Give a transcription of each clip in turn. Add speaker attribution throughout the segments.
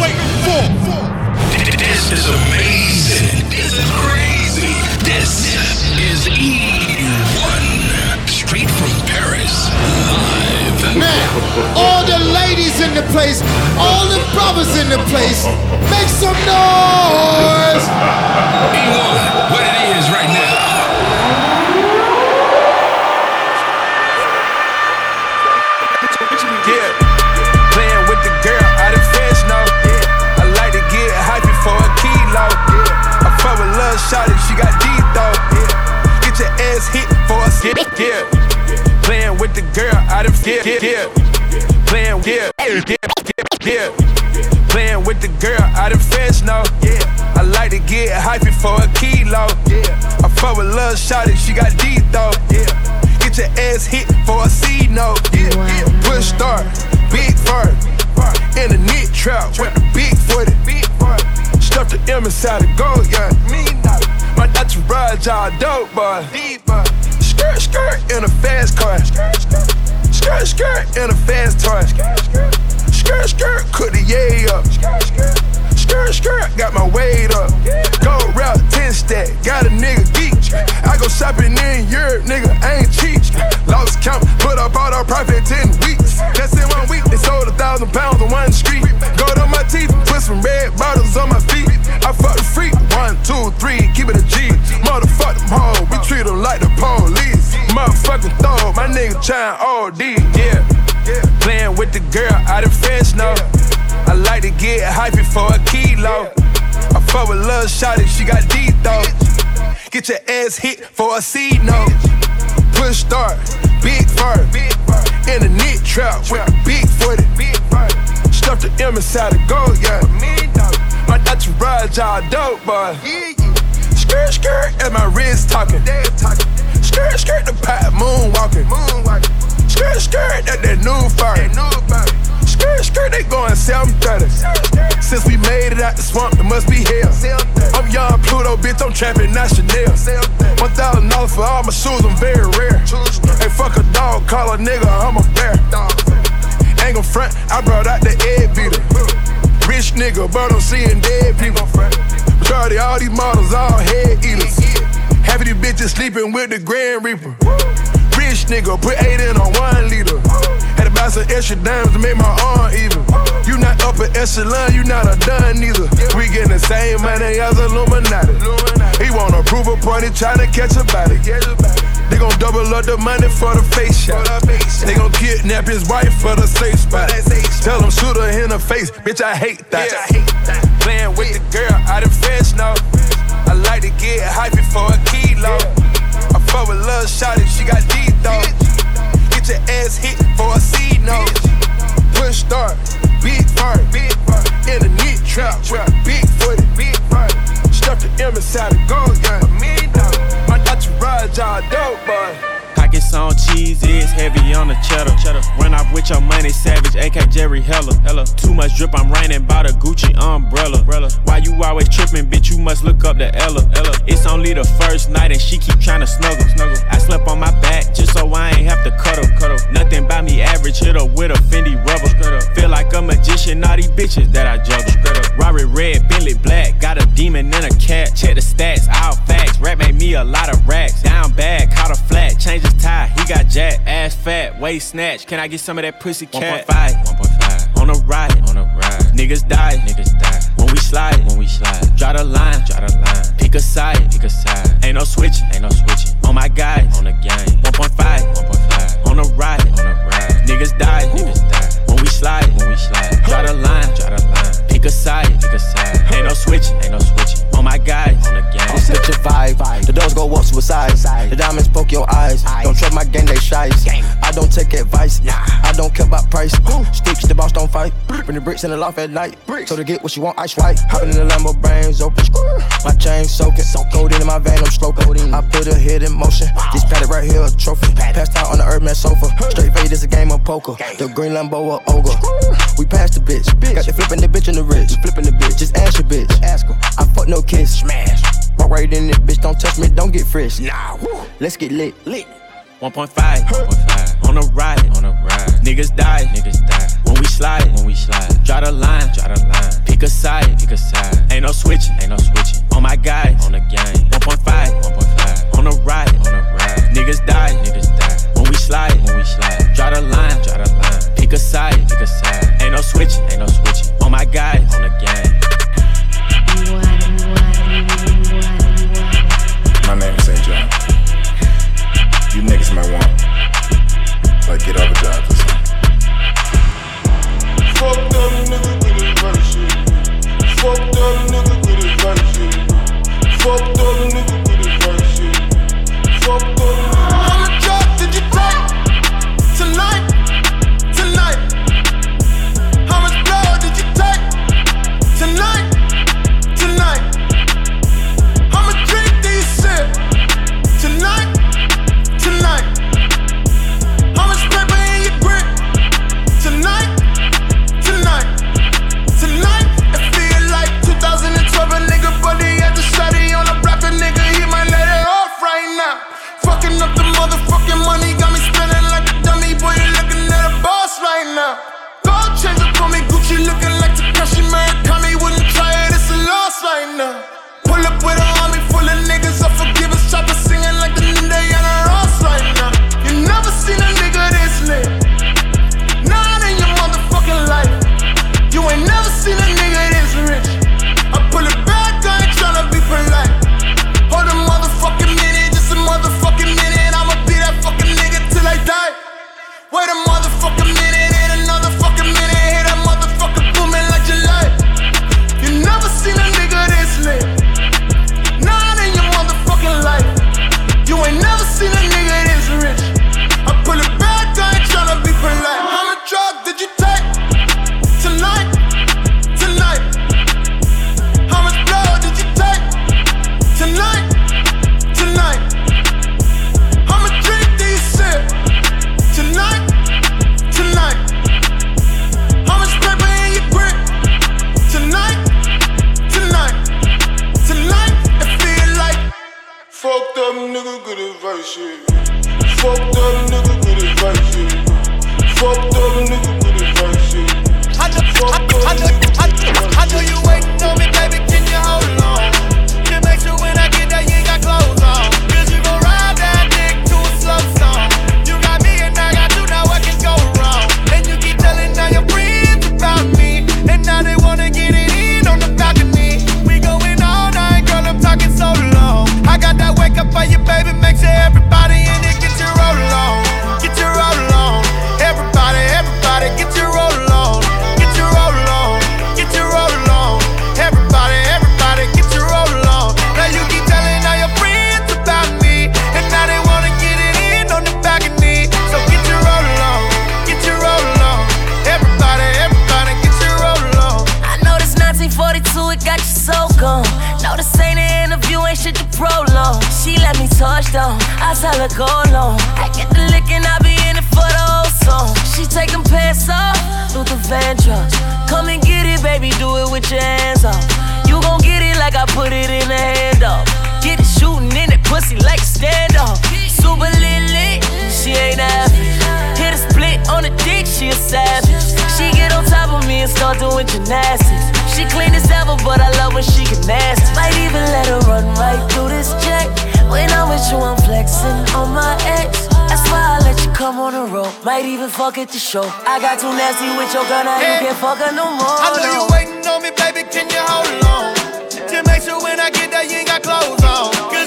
Speaker 1: waiting for.
Speaker 2: This is amazing. This is crazy. This is E1. Straight from Paris. Live.
Speaker 1: Man, all the ladies in the place, all the brothers in the place, make some noise.
Speaker 2: E1,
Speaker 3: with shot she got deep though. Yeah, get your ass hit for a skip. Yeah, playing with the girl out of yeah, yeah, playing yeah, yeah, yeah, yeah. Playing with the girl out of fence now. Yeah, I like to get hypey for a kilo. Yeah, I fuck with love shot she got deep though. Yeah get your ass hit for a C note. Yeah, yeah. Push start, big firm. In a knit trap with the big footy. Big Stuff the M inside the gold, yeah. Me not. My Dutch ride, y'all dope, boy. Skirt, skirt in a fast car. Skirt, skirt Skirt, skirt in a fast toy. Skirt, skirt, cook the yay up. Skirt, skirt, got my weight up. Go route 10 stack, got a nigga geek. I go shopping in Europe, nigga, I ain't cheap. Lost count, put up all our profit 10 weeks. That's in one week, they sold a thousand pounds on one street. Go to my teeth, put some red bottles on my feet. I fuck the freak, one, two, three, keep it a G. Motherfuck them hoes, we treat them like the police. Motherfucking throw, my nigga trying OD, yeah. Playing with the girl out of fence now. To get hypey for a kilo. I fuck with love shot if she got deep though. Get your ass hit for a C note. Push start, big fur. In a knit trap with a big footy. Stuff the M inside the gold, yeah. My Dutch ride, y'all dope, boy. Skirt, skirt, and my wrist talking. Skirt, skirt, the pot moonwalking. Skirt, skirt, that that new fire. Skirt, skirt, they going 730. Since we made it out the swamp, it must be hell. I'm young Pluto, bitch, I'm trapping, not Chanel. One thousand dollars for all my shoes, I'm very rare. Hey, fuck a dog, call a nigga, I'm a bear. Ain't gon' front, I brought out the egg beater. Rich nigga, but I'm seeing dead people. Majority all these models, all head eaters. Half of these bitches sleeping with the Grand Reaper. Rich nigga, put eight in on one liter. To buy some extra dimes to make my arm even. You not up upper echelon, you not a done neither. We getting the same money as Illuminati. He wanna prove a party, tryna catch a body. They gon' double up the money for the face shot. They gon' kidnap his wife for the safe spot. Tell him shoot her in the face, bitch, I hate that. Playing with the girl out of fence now. I like to get hypey for a kilo. I fuck with love shot if she got deep though. Get your ass hit for a C note. Push start, big fire, big fire. In a knit trap, a big footy, big fire. Stuff the M inside the gold, yeah. My Dutch ride, y'all dope, boy.
Speaker 4: Pockets on cheese, it's heavy on the cheddar. cheddar. Run off with your money, savage, AK Jerry Heller. Hella. Too much drip, I'm raining by the Gucci umbrella. umbrella. Why you always tripping, bitch? You must look up the Ella. Ella. It's only the first night and she keep trying to snuggle. snuggle. I slept on my back just so I ain't have to cuddle. cuddle. Nothing by me average, hit her with a Fendi rubber. Feel like a magician, all these bitches that I juggle. Robert red, Bentley black, got a demon and a cat. Check the stats, all facts. Rap made me a lot of racks. Down bad, caught a flat, change his tie, he got jack. Ass fat, waist snatch. Can I get some of that pussy cat? 1.5, 1.5. On a ride, on a ride. Niggas die, niggas die. When we slide, when we slide. Draw the line, draw the line. Pick a side, pick a side. Ain't no switching, ain't no switching. On my guys, on the game. 1.5, 1.5. On a ride, on a ride. Niggas die, niggas die. When we slide, when we slide. Draw the line, draw the line. Pick a side, pick a side. Ain't no switching, ain't no switching. On my guys, on the game.
Speaker 5: I'm such a vibe. The doors go up suicide. The diamonds poke your eyes. Don't my gang, they shies. I don't take advice. Nah. I don't care about price. Sticks, the boss don't fight. Bring the bricks in the loft at night. So to get what you want, ice white. Hopping in the Lambo, brains open. My chain soaking. Cold in my vein, I'm stroking. I put a hit in motion. This padded right here, a trophy. Passed out on the Earthman sofa. Straight fade is a game of poker. The green Lambo, a ogre. We passed the bitch. Got you flipping the bitch in the wrist. Flipping the bitch. Just ask your bitch. Ask her. I fuck no kiss. Smash. Walk right in it, bitch. Don't touch me. Don't get fresh. Nah. Let's get lit. Lit.
Speaker 4: 1.5 on the ride. On the ride. Niggas die. Niggas die. When we slide. When we slide. Draw the line. Draw the line.
Speaker 6: Pick a side. Pick a side. Ain't no switch. Ain't no switching. On my guys. On the game. 1.5. 1.5. On the ride. On the ride. Niggas die. Niggas die. When we slide. When we slide. Draw the line. Draw the line. Pick a side. Pick a side. Ain't no switch. Ain't no switching. On my guys. On the game.
Speaker 7: stone. I
Speaker 8: tell her go long. I get the lick and I be in it for the whole song. She taking pants off through the van. Come and get it, baby, do it with your hands off. You gon' get it like I put it in the up. Get it shooting in it, pussy like stand up. Super lit, lit, she ain't average. Hit a split on the dick, she a savage. She get on top of me and start doing gymnastics. She clean as ever, but I love when she get nasty. Might even let her run right through this check you, I'm flexing on my ex. That's why I let you come on the road. Might even fuck at the show. I got too nasty with your girl, now hey, you can't fuck her no more.
Speaker 7: I know
Speaker 8: no.
Speaker 7: you waiting on me, baby. Can you hold on? Just make sure when I get there, you ain't got clothes on. Good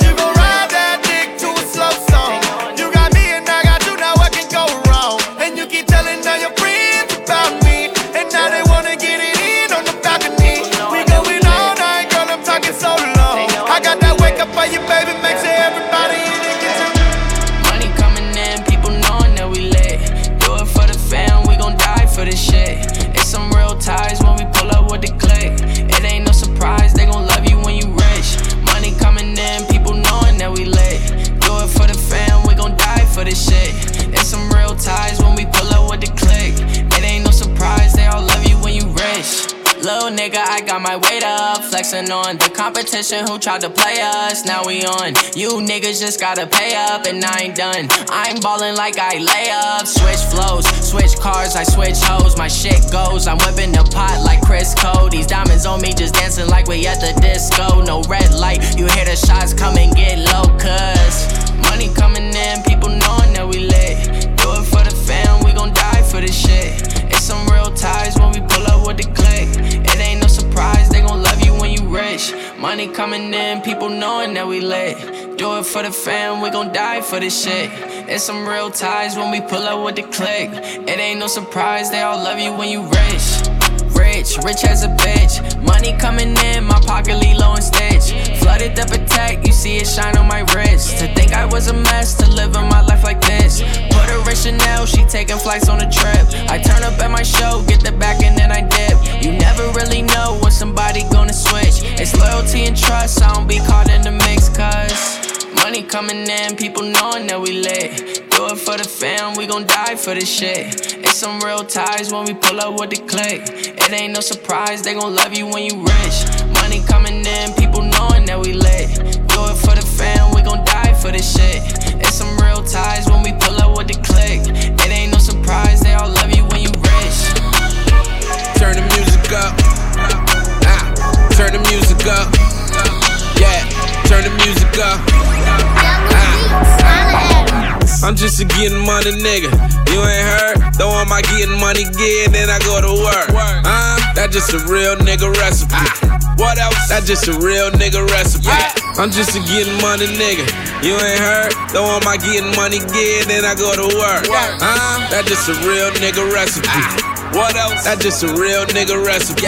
Speaker 7: got my weight up, flexing on the competition who tried to play us. Now we on. You niggas just gotta pay up, and I ain't done. I'm ballin' like I lay up. Switch flows, switch cars, I switch hoes. My shit goes. I'm whipping the pot like Chris Cole. These diamonds on me just dancing like we at the disco. No red light, you hear the shots come and get low, cuz money coming in, people knowing that we lit. Do it for the fam, we gon' die for this shit. It's some real ties when we pull up with the click. They gon' love you when you rich. Money coming in, people knowing that we lit. Do it for the fam, we gon' die for this shit. It's some real ties when we pull up with the click. It ain't no surprise, they all love you when you rich rich, rich as a bitch. Money coming in, my pocket low and stitch. Flooded the Patek, you see it shine on my wrist. To think I was a mess, to live in my life like this. Put her in Chanel, she taking flights on a trip. I turn up at my show, get people knowing that we lit. Do it for the fam, we gon' die for this shit. It's some real ties when we pull up with the click. It ain't no surprise, they gon' love you when you rich. Money coming in, people knowing that we lit. Do it for the fam, we gon' die for this shit. It's some real ties when we pull up with the click. It ain't no surprise, they all love you when you rich.
Speaker 9: Turn the music up. Ah, turn the music up. Yeah, turn the music up. Ah. I'm just a getting money nigga. You ain't heard? Though I'm my getting money again, then I go to work. Uh, that just a real nigga recipe. What else? That just a real nigga recipe. I'm just a getting money nigga. You ain't heard? Though I'm my getting money again, then I go to work. Uh, that just a real nigga recipe. What else? That just a real nigga recipe.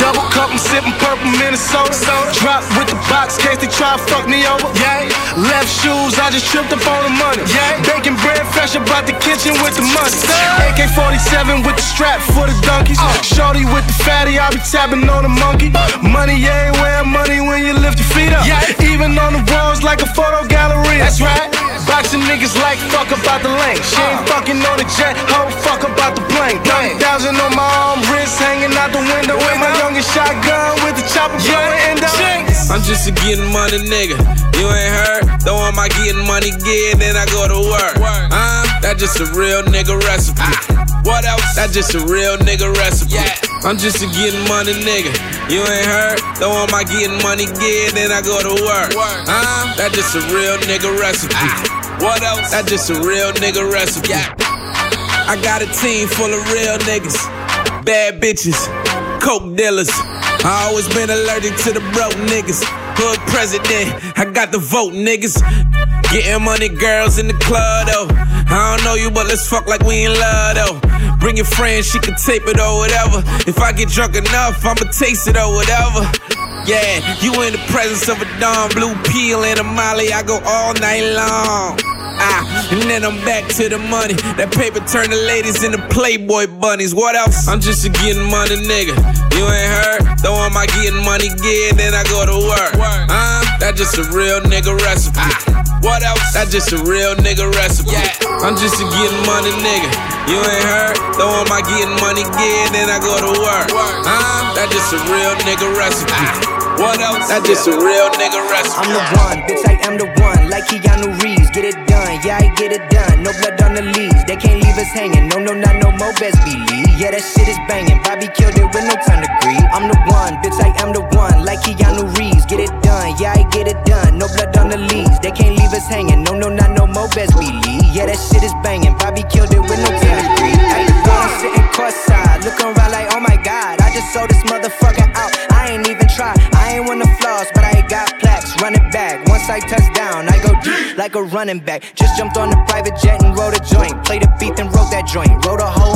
Speaker 6: Double cup, I'm sipping purple Minnesota. Drop with the box, case they try to fuck me over. Yeah. Left shoes, I just tripped up on the money. Yeah. Baking bread fresh about the kitchen with the money. AK 47 with the strap for the donkeys. Uh. Shorty with the fatty, I be tapping on the monkey. Money everywhere, money when you lift your feet up. Yeah. Even on the walls like a photo gallery. That's right. Boxing niggas like fuck about the lane. She ain't fucking on the jet, ho, fuck about the plane. 30,000 on my arm, wrist hanging out the window. With my youngest shotgun with the chopper blowing end up.
Speaker 9: I'm just a getting money nigga. You ain't heard? Though I'm my getting money again, then I go to work. Uh, that just a real nigga recipe. What else? That just a real nigga recipe. I'm just a getting money nigga. You ain't heard? Though I'm my getting money again, then I go to work. Uh, that just a real nigga recipe. What else? That just a real nigga recipe. I got a team full of real niggas, bad bitches, coke dealers. I always been allergic to the broke niggas. Hood president, I got the vote, niggas. Getting money, girls in the club though. I don't know you, but let's fuck like we in love though. Bring your friend, she can tape it or whatever. If I get drunk enough, I'ma taste it or whatever. Yeah, you in the presence of a Don Blue Peel and a Molly, I go all night long. Ah, and then I'm back to the money. That paper turn the ladies into Playboy bunnies. What else? I'm just a getting money nigga. You ain't heard? Though I'm my getting money again, then I go to work. Uh, that just a real nigga recipe. What else? That just a real nigga recipe. I'm just a getting money nigga. You ain't heard? Though I'm my getting money again, then I go to work. Uh, that just a real nigga recipe. What else? That just a real nigga recipe.
Speaker 10: I'm the one, bitch, I am the one. Like Keanu Reeves, get it done, yeah, I get it done. No blood on the leaves, they can't leave us hanging. No, no, not no more, best believe. Yeah, that shit is banging. Bobby killed it with no time to grieve. I'm the one, bitch, I am the one. Like Keanu Reeves, get it done, yeah, I get it done. No blood on the leaves, they can't leave us hanging. No, no, not no more, best believe. Yeah, that shit is banging. Bobby killed it with no time to grieve. I am sitting courtside, looking around like, oh my god, I just sold this motherfucker out. I ain't even try, I ain't the flaws, but I got plaques. Run it back, once I touch down, I go deep like a running back. Just jumped on the private jet and wrote a joint. Played a beat, then wrote that joint. Wrote a whole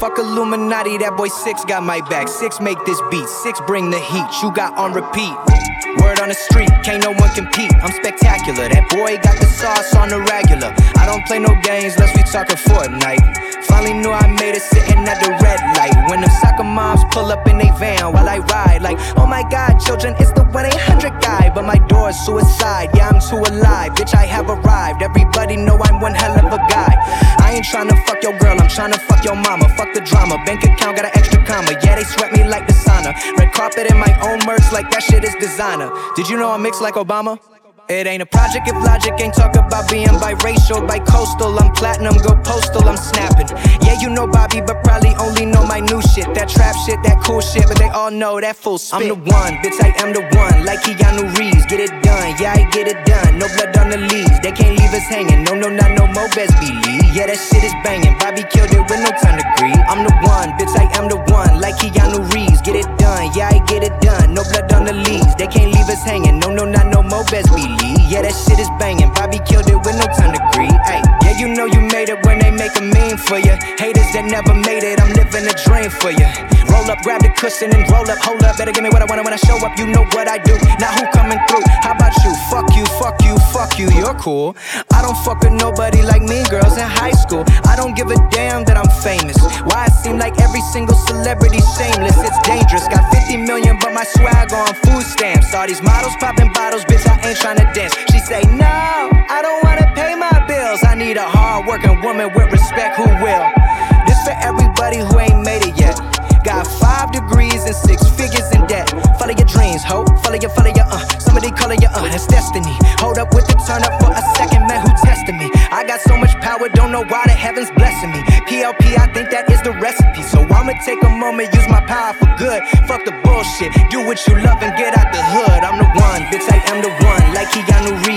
Speaker 10: Fuck Illuminati, that boy Six got my back. Six make this beat, Six bring the heat. You got on repeat. Word on the street, can't no one compete. I'm spectacular. That boy got the sauce on the regular. I don't play no games unless we talking Fortnite. Finally knew I made it sitting at the red light. When the soccer moms pull up in they van while I ride, like, oh my god, children, it's the 1 800 guy. But my door's suicide, yeah, I'm too alive. Bitch, I have a arrived. Everybody know I'm one hell of a guy. I ain't tryna fuck your girl, I'm tryna fuck your mama. Fuck the drama, bank account got an extra comma. Yeah, they sweat me like the sauna. Red carpet in my own merch, like that shit is designer. Did you know I mix like Obama? It ain't a project if logic ain't talk about being biracial, bi-coastal. I'm platinum, go postal, I'm snapping. Yeah, you know Bobby, but probably only know my new shit. That trap shit, that cool shit, but they all know that full spit. I'm the one, bitch, I am the one. Like Keanu Reeves, get it done, yeah, I get it done. No blood on the leaves, they can't leave us hanging. No, no, not no more, best believe. Yeah, that shit is banging. Bobby killed it with no time to grieve. I'm the one, bitch, I am the one. Like Keanu Reeves, get it done, yeah, I get it done. No blood on the leaves, they can't leave us hanging. No, no, not no more, best believe. That shit is banging. Bobby killed it with no time to grieve. Ay, yeah, you know you made it when they make a meme for you. Haters that never made it, I'm living a dream for you. Roll up, grab the cushion and roll up. Hold up, better give me what I want when I show up. You know what I do. Now who coming through? How about you? Fuck you, fuck you, fuck you. You're cool. I don't fuck with nobody like me, girls in high school. I don't give a damn that I'm famous. Why it seem like every single celebrity shameless? It's dangerous. Got 50 million, but my swag on food stamps. All these models popping bottles, bitch. I ain't trying to dance. Say, No, I don't wanna pay my bills. I need a hard working woman with respect who will. This for everybody who ain't made it yet. Got five degrees and six figures in debt. Follow your dreams, ho. Follow your, follow your, uh. Somebody calling you, uh. It's destiny. Hold up with the turn up for a second, man. Who tested me? I got so much power, don't know why the heavens blessing me. PLP, I think that is the recipe. So I'ma take a moment, use my power for good. Fuck the bullshit. Do what you love and get out the hood. I'm the one, bitch. I am the one. Like Keanu Reeves,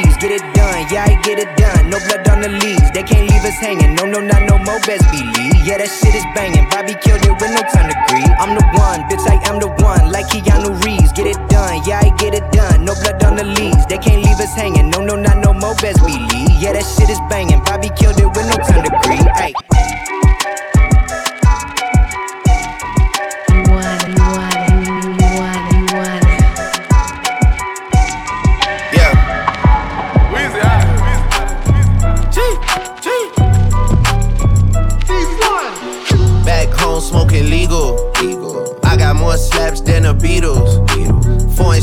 Speaker 10: I get it done. No blood on the leaves. They can't leave us hanging. No, no, not no more. Best believe. Yeah, that shit is banging. Bobby killed it with no time to grieve. I'm the one, bitch. I am the one. Like Keanu Reeves, get it done. Yeah, I get it done. No blood on the leaves. They can't leave us hanging. No, no, not no more. Best believe. Yeah, that shit is banging.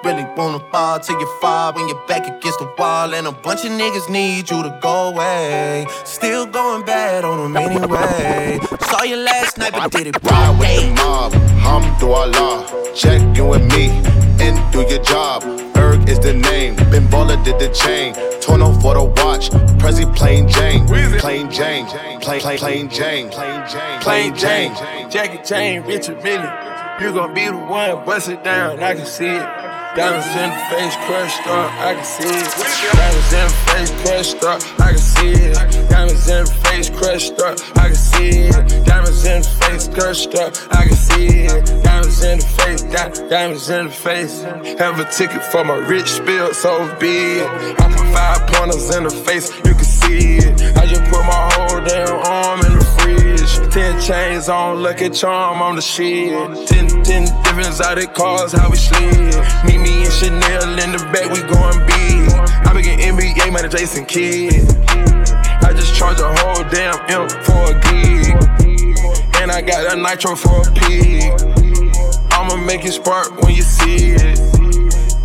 Speaker 11: If you really wanna fall till you fall when you're back against the wall. And a bunch of niggas need you to go away. Still going bad on them anyway. Saw you last night, but did it
Speaker 12: Ride with the mob, Hamdulillah. Check in with me and do your job. Ferg is the name. Ben Baller did the chain. Tourneau for the watch. Prezi plain Jane. Plain Jane. Plain plain plain Jane. Plain Jane.
Speaker 3: Plain Jane, Jackie Jane, Richard Mille. You gon' be the one, bust it down, I can see it. Diamonds in the face crushed up, I can see it. Diamonds in the face crushed up, I can see it. Diamonds in the face crushed up, I can see it. Diamonds in the face crushed up, I can see it. Diamonds in the face, di- diamonds in the face. Have a ticket for my rich spill, so be it. I put five pointers in the face, you can see it. I just put my whole damn arm in. Ten chains on, lucky charm on the shit. Ten, ten different exotic cars, how we slid. Meet me and Chanel in the back, we going big. I be getting NBA, man, Jason Kidd. I just charge a whole damn M for a gig. And I got a nitro for a pig. I'ma make it spark when you see it.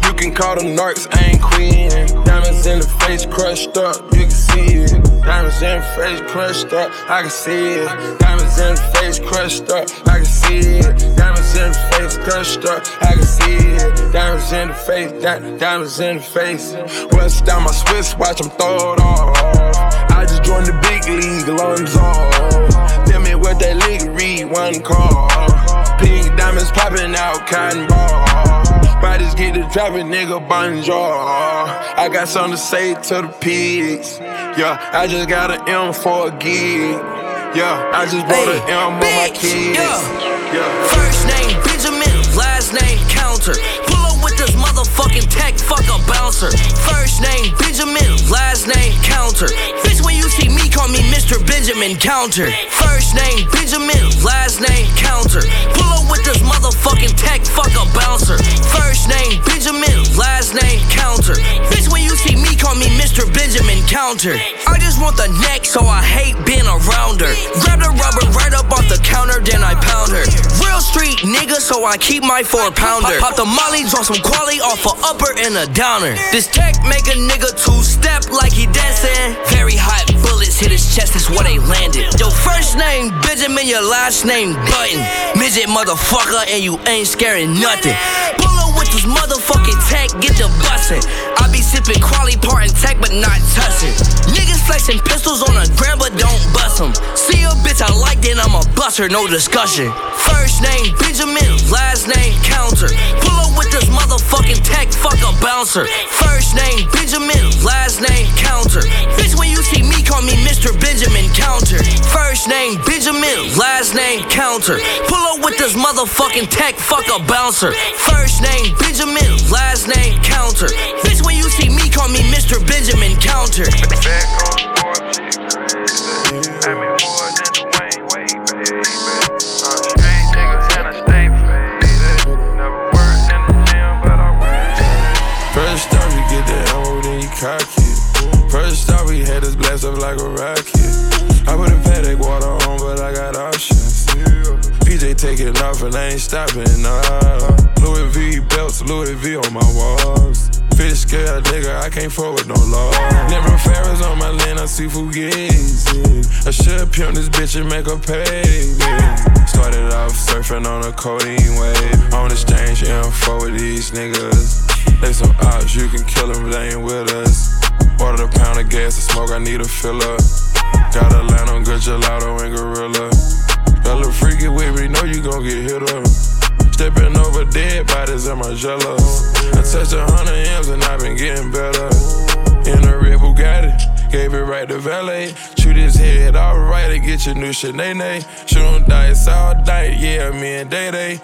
Speaker 3: You can call them narcs, I ain't queen. Diamonds in the face crushed up, you can see it. Diamonds in the face crushed up, I can see it. Diamonds in the face crushed up, I can see it. Diamonds in the face crushed up, I can see it. Diamonds in the face, di- diamonds in the face. West down my Swiss, watch them throw it off. I just joined the big league, lungs off. Tell me what that league read, one call. Pink diamonds popping out, cotton ball. Bodies get to dropping, nigga, bonjour. I got something to say to the pigs. Yeah, I just got an M for a gig. Yeah, I just bought an M on my kids. Yeah.
Speaker 13: First name Benjamin, last name Counter. Pull up with this motherfucking tech, fuck a bouncer. First name Benjamin, last name Counter. Bitch, when you see me, call me Mr. Benjamin Counter. First name Benjamin, last name Counter. Pull up with this motherfucking tech, fuck a bouncer. First name Benjamin, last name Counter. Call me Mr. Benjamin Counter. I just want the neck, so I hate being around her. Grab the rubber right up off the counter, then I pound her. Real street nigga, so I keep my four pounder. Pop the molly, draw some quality off a upper and a downer. This tech make a nigga two step like he dancing. Very hot bullets hit his chest, that's where they landed. Your first name Benjamin, your last name Button. Midget motherfucker, and you ain't scaring nothing. With this motherfucking tech, get the bussin'. I be sippin' quality part and tech, but not tussin'. Niggas flexing pistols on the gram, but don't bust 'em. See a bitch I like, then I'ma bust her, no discussion. First name Benjamin, last name Counter. Pull up with this motherfucking tech, fuck a bouncer. First name Benjamin, last name Counter. Bitch, when you see me, call me Mr. Benjamin Counter. First name Benjamin, last name Counter. Pull up with this motherfucking tech, fuck a bouncer. First name Benjamin, last name Counter. Bitch, when you see me, call me Mr. Benjamin Counter.
Speaker 3: First off, you get the ammo, then you cock it. First off, we had this blast up like a rocket. I put a Patek water on, but I got options. Taking off and I ain't stopping, nah. Louis V belts, Louis V on my walls. Fish scale, nigga, I can't fuck with no law. Never Ferris on my land, I see Fugazi. I should pimp this bitch and make her pay me. Started off surfing on a codeine wave. On exchange info with these niggas. They some ops, you can kill them, they ain't with us. Ordered a pound of gas to smoke, I need a fill up. Alright to get your new shit, nay nay. Shoot him dice all night, yeah, me and Day Day.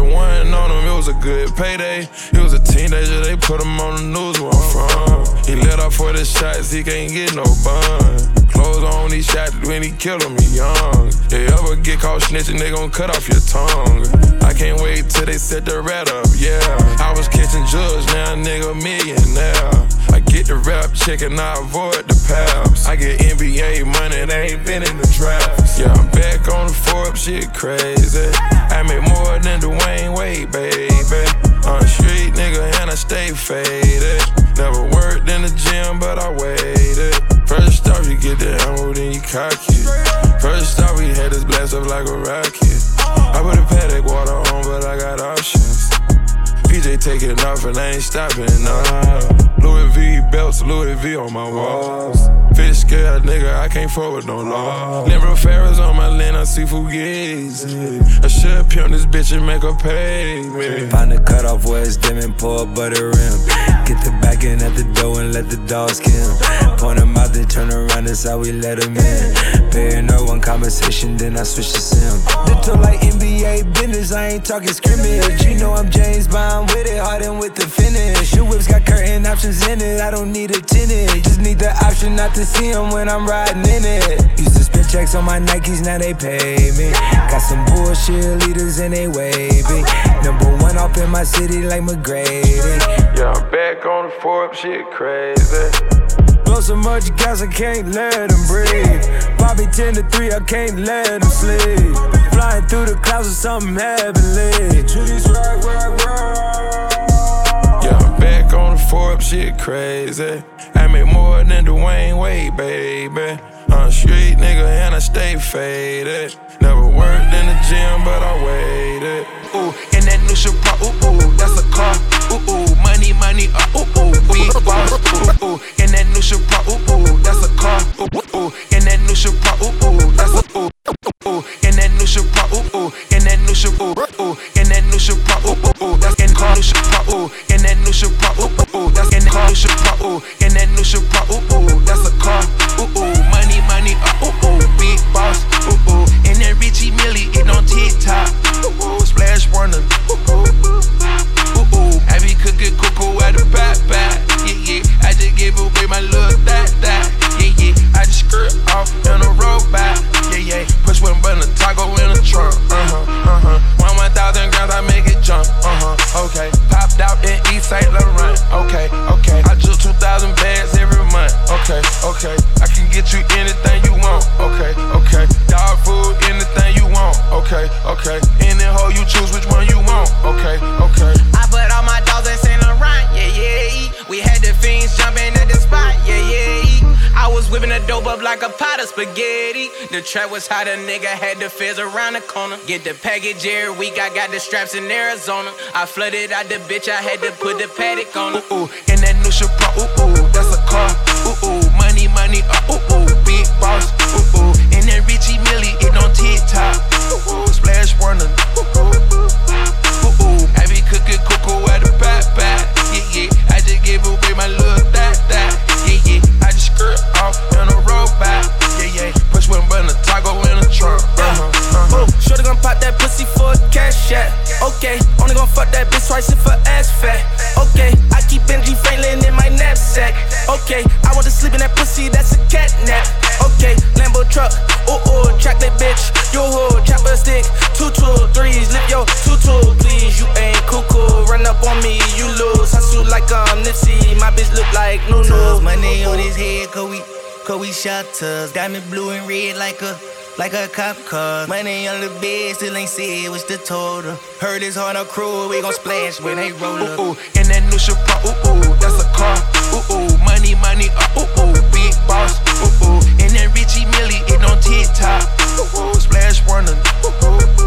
Speaker 3: The one on him, it was a good payday. He was a teenager, they put him on the news where I'm from. He let off for the shots, he can't get no bun. Clothes on, he shot when he killed him, he young. They ever get caught snitching, they gon' cut off your tongue. I can't wait till they set the rat up, yeah. I was catching drugs, now nigga millionaire. I get the rap check and I avoid the paps. I get NBA money, they ain't been in the drafts. Yeah, I'm back on the Forbes, shit crazy. I make more than Dwyane Wade, baby. On the street, nigga, and I stay faded. Never worked in the gym, but I waited. First off, you get the ammo, then you cock it. First off, we had this blast up like a rocket. I put a Patek water on, but I got options.
Speaker 14: PJ taking off and I ain't stopping, nah. Louis V belts, Louis V on my walls. Fish scale nigga, I can't forward no law. Never Ferris on my land, I see Fugazi. I should pimp this bitch and make her pay me.
Speaker 15: Find the cutoff where it's dim and pour a butter rim. Get the back in at the door and let the dogs kill. Point them out, then turn around, that's how we let them in. Paying no one conversation, then I switch to sim. Little like NBA business, I ain't talking scrimmage. You know I'm James Bond with it, hardened with the finish. Your whips got curtain options in it, I don't need a tenant. Just need the option not to see them when I'm riding in it. Used to spend checks on my Nikes, now they pay me. Got some bullshit leaders and they wavy. Number one off in my city like McGrady.
Speaker 14: Yeah, I'm back on the Forbes, shit crazy.
Speaker 15: Blow so much gas, I can't let them breathe. Bobby 10 to 3, I can't let them sleep. Flying through the clouds with something heavenly. To this rock, rock, rock.
Speaker 14: Yeah, I'm back on the Forbes, shit crazy. I make more than Dwyane Wade, baby. I'm a street nigga and I stay faded. Never worked in the gym, but I waited.
Speaker 3: Ooh, in that new Chevron, ooh, ooh, that's a car. Ooh, ooh, money, money, uh, ooh, ooh, big boss. Ooh, ooh, in that new Chevron, ooh, ooh, that's a car. Ooh, ooh, in that new Chevron, ooh, ooh, that's a ooh, ooh, in that new Chevron, ooh, ooh, in that new Chevron, ooh, ooh, in that new Chevron, ooh, ooh, ooh, that's in car, new Chevron, ooh, in that new Chevron, ooh, ooh, that's in car, new Chevron, ooh, that new Chevron, ooh, ooh,
Speaker 16: pot of spaghetti. The trap was hot, a nigga had the fizz around the corner. Get the package every week, I got the straps in Arizona. I flooded out the bitch, I had to put the Patek on her.
Speaker 3: Ooh, ooh, in that new Chevron, ooh, ooh, that's a car. Ooh, ooh, money, money, uh, ooh, ooh, big boss. Ooh, ooh, in that Richie Mille, it on TikTok. Ooh, ooh, splash warning.
Speaker 16: Okay, only gon' fuck that bitch twice if her ass fat. Okay, I keep Benji Franklin in my knapsack. Okay, I want to sleep in that pussy, that's a cat nap. Okay, Lambo truck, ooh ooh, that bitch. Yo ho, chopper stick, two two threes, lift your two two, please. You ain't cuckoo, run up on me, you lose. I suit like I'm Nipsey, my bitch look like Nunu.
Speaker 5: Money on his head, cause we, cause we shot tugs. Diamond blue and red like a, like a cop car. Money on the bed, still ain't see it, what's the total? Heard it's hard on crew, we gon' splash when they roll up.
Speaker 3: Ooh, ooh, and that new Chevron, ooh, ooh, that's a car. Ooh, ooh, money, money, uh, ooh, ooh, big boss. Ooh, ooh, and that Richie Mille, it on TikTok. Ooh, ooh, splash runner. Ooh, ooh.